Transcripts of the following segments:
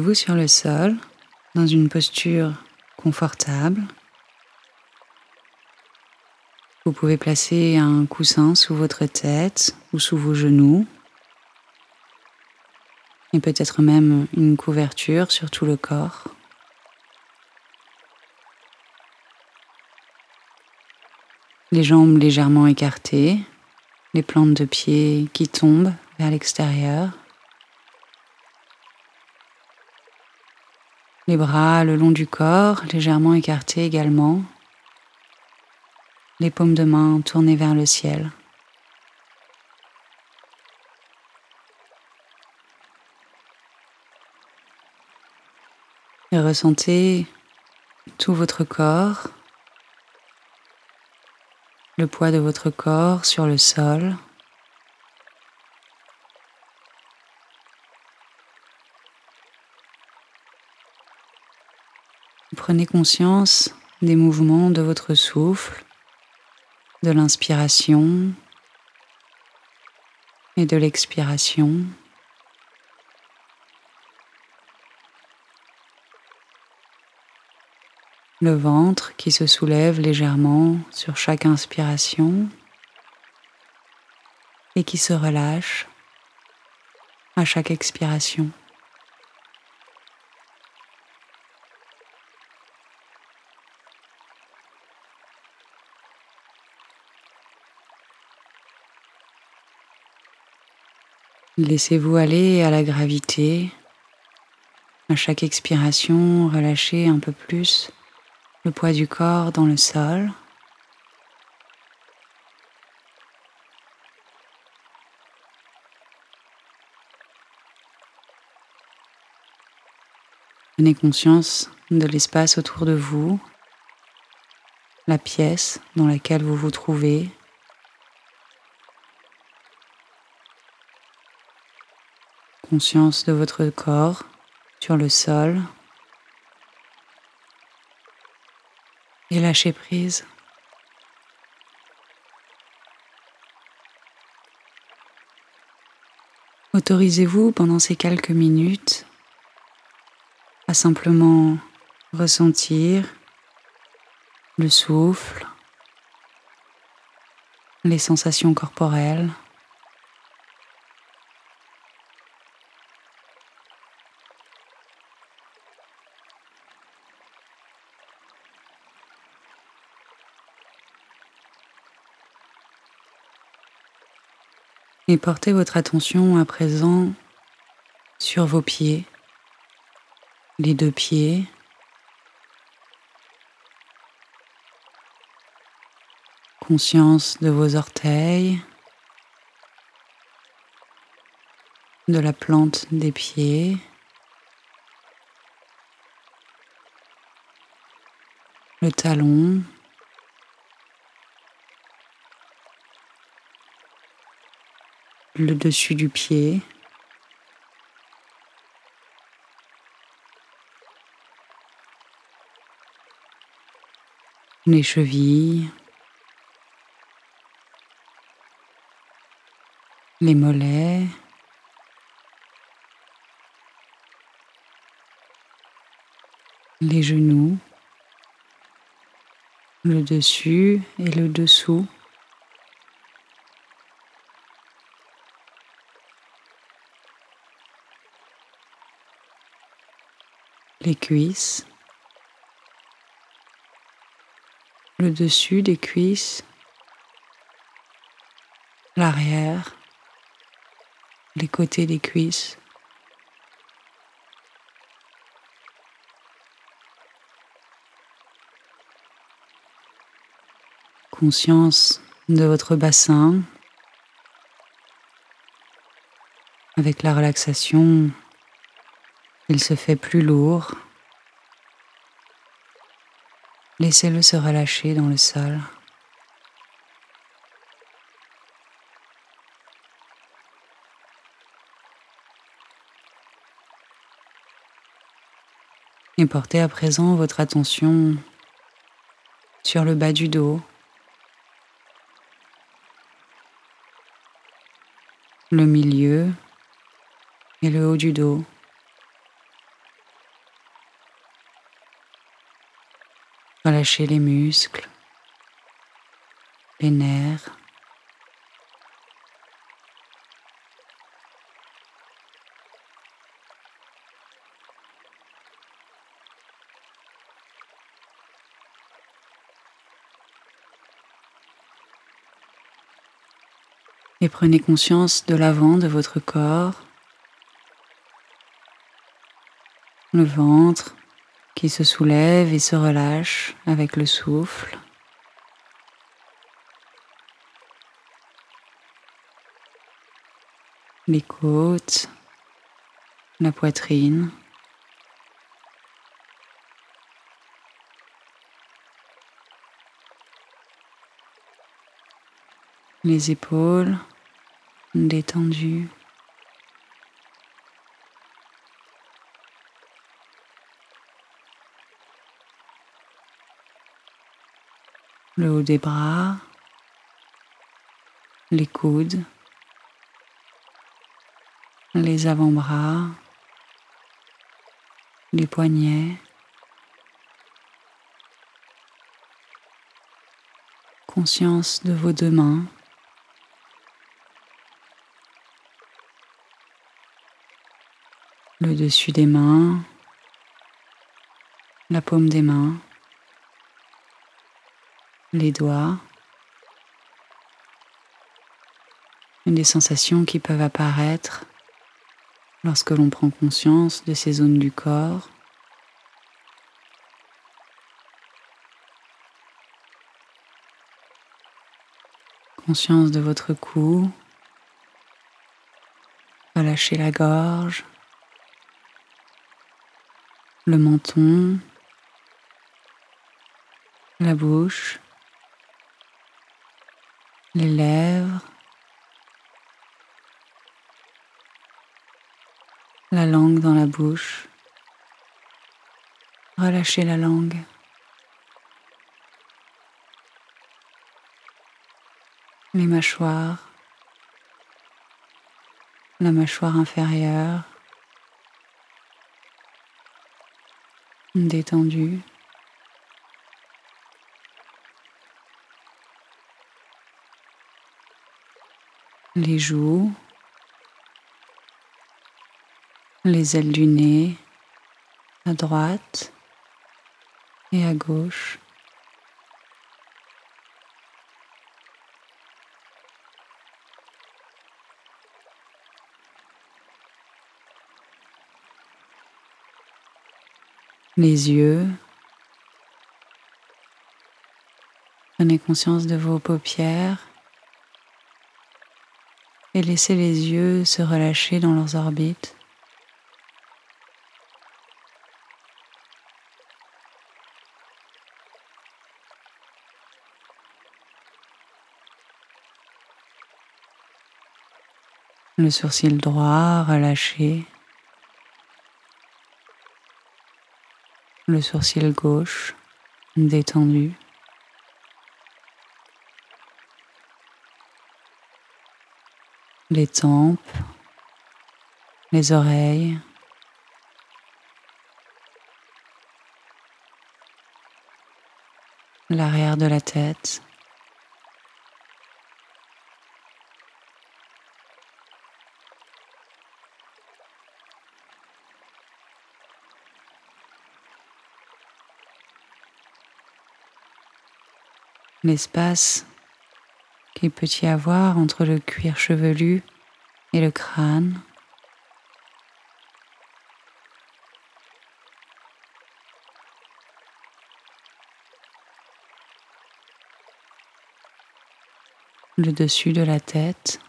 Allongez-vous sur le sol dans une posture confortable. Vous pouvez placer un coussin sous votre tête ou sous vos genoux et peut-être même une couverture sur tout le corps. Les jambes légèrement écartées, les plantes de pied qui tombent vers l'extérieur. Les bras le long du corps, légèrement écartés également. Les paumes de main tournées vers le ciel. Et ressentez tout votre corps, le poids de votre corps sur le sol. Prenez conscience des mouvements de votre souffle, de l'inspiration et de l'expiration. Le ventre qui se soulève légèrement sur chaque inspiration et qui se relâche à chaque expiration. Laissez-vous aller à la gravité. À chaque expiration, relâchez un peu plus le poids du corps dans le sol. Prenez conscience de l'espace autour de vous, la pièce dans laquelle vous vous trouvez. Conscience de votre corps sur le sol et lâchez prise. Autorisez-vous pendant ces quelques minutes à simplement ressentir le souffle, les sensations corporelles. Et portez votre attention à présent sur vos pieds, les deux pieds. Conscience de vos orteils, de la plante des pieds. Le talon, le dessus du pied. les chevilles, les mollets, les genoux, le dessus et le dessous. Les cuisses, le dessus des cuisses, l'arrière, les côtés des cuisses. Conscience de votre bassin avec la relaxation il se fait plus lourd. Laissez-le se relâcher dans le sol. Et portez à présent votre attention sur le bas du dos, le milieu et le haut du dos. Relâchez les muscles, les nerfs. Et prenez conscience de l'avant de votre corps, le ventre qui se soulève et se relâche avec le souffle. Les côtes, la poitrine. les épaules détendues. Le haut des bras, les coudes, les avant-bras, les poignets. Conscience de vos deux mains. le dessus des mains, la paume des mains, les doigts, et des sensations qui peuvent apparaître lorsque l'on prend conscience de ces zones du corps. Conscience de votre cou, relâchez la gorge, le menton, la bouche, les lèvres, la langue dans la bouche. Relâchez la langue. Les mâchoires, la mâchoire inférieure, détendu. Les joues, les ailes du nez à droite et à gauche. les yeux. Prenez conscience de vos paupières et laissez les yeux se relâcher dans leurs orbites. Le sourcil droit relâché. le sourcil gauche détendu. Les tempes, les oreilles, l'arrière de la tête. l'espace qu'il peut y avoir entre le cuir chevelu et le crâne. le dessus de la tête.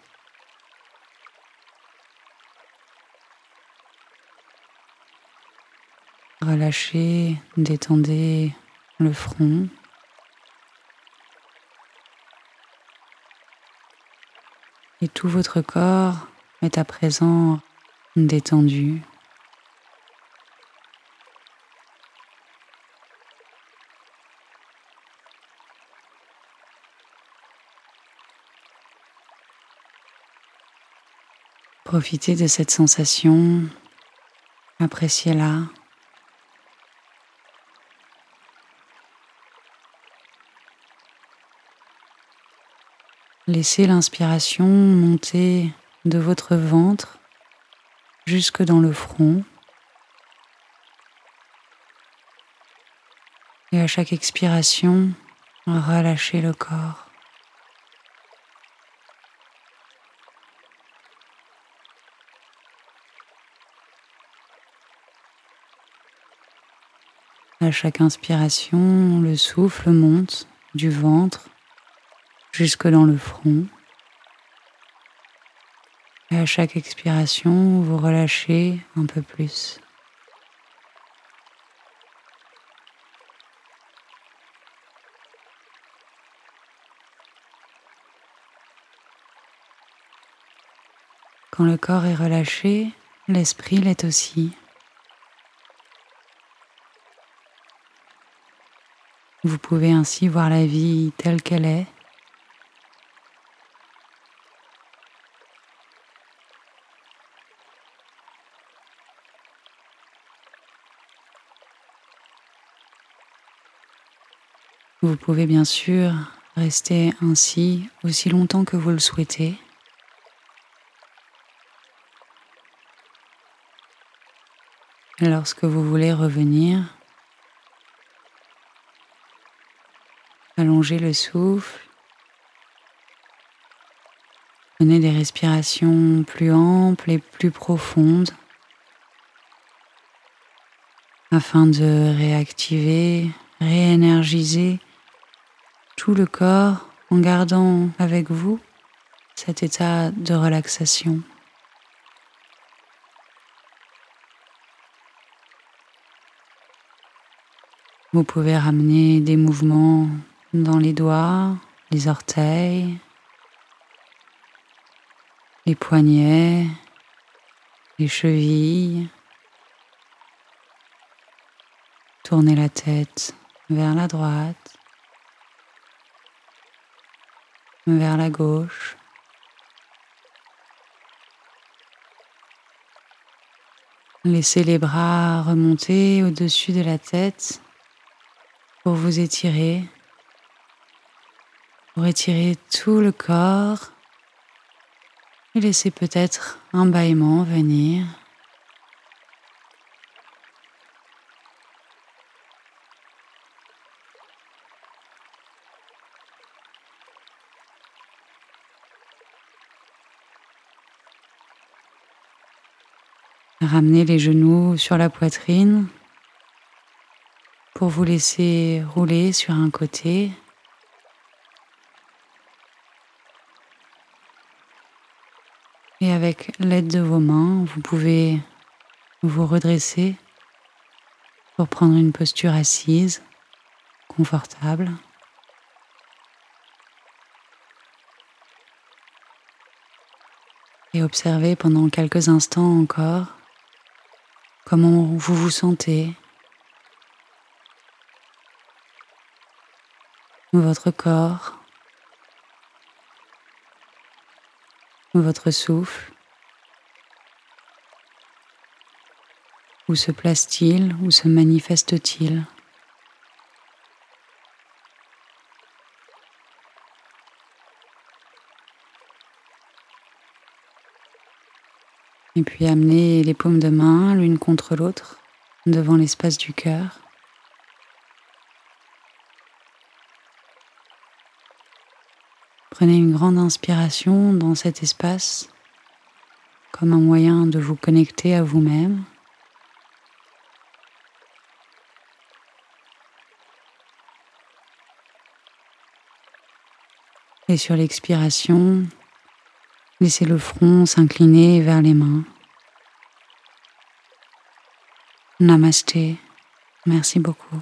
Relâchez, détendez le front. Et tout votre corps est à présent détendu. Profitez de cette sensation, appréciez-la. Laissez l'inspiration monter de votre ventre jusque dans le front. Et à chaque expiration, relâchez le corps. À chaque inspiration, le souffle monte du ventre jusque dans le front. Et à chaque expiration, vous relâchez un peu plus. Quand le corps est relâché, l'esprit l'est aussi. Vous pouvez ainsi voir la vie telle qu'elle est. Vous pouvez bien sûr rester ainsi aussi longtemps que vous le souhaitez. Lorsque vous voulez revenir, allongez le souffle. Prenez des respirations plus amples et plus profondes afin de réactiver, réénergiser le corps en gardant avec vous cet état de relaxation. Vous pouvez ramener des mouvements dans les doigts, les orteils, les poignets, les chevilles. Tournez la tête vers la droite, vers la gauche. Laissez les bras remonter au-dessus de la tête pour vous étirer, pour étirer tout le corps et laisser peut-être un bâillement venir. Ramenez les genoux sur la poitrine pour vous laisser rouler sur un côté. Et avec l'aide de vos mains, vous pouvez vous redresser pour prendre une posture assise, confortable. Et observez pendant quelques instants encore comment vous vous sentez votre corps, votre souffle. Où se place-t-il? Où se manifeste-t-il? Puis amener les paumes de main l'une contre l'autre devant l'espace du cœur. Prenez une grande inspiration dans cet espace comme un moyen de vous connecter à vous-même. Et sur l'expiration, laissez le front s'incliner vers les mains. Namasté. Merci beaucoup.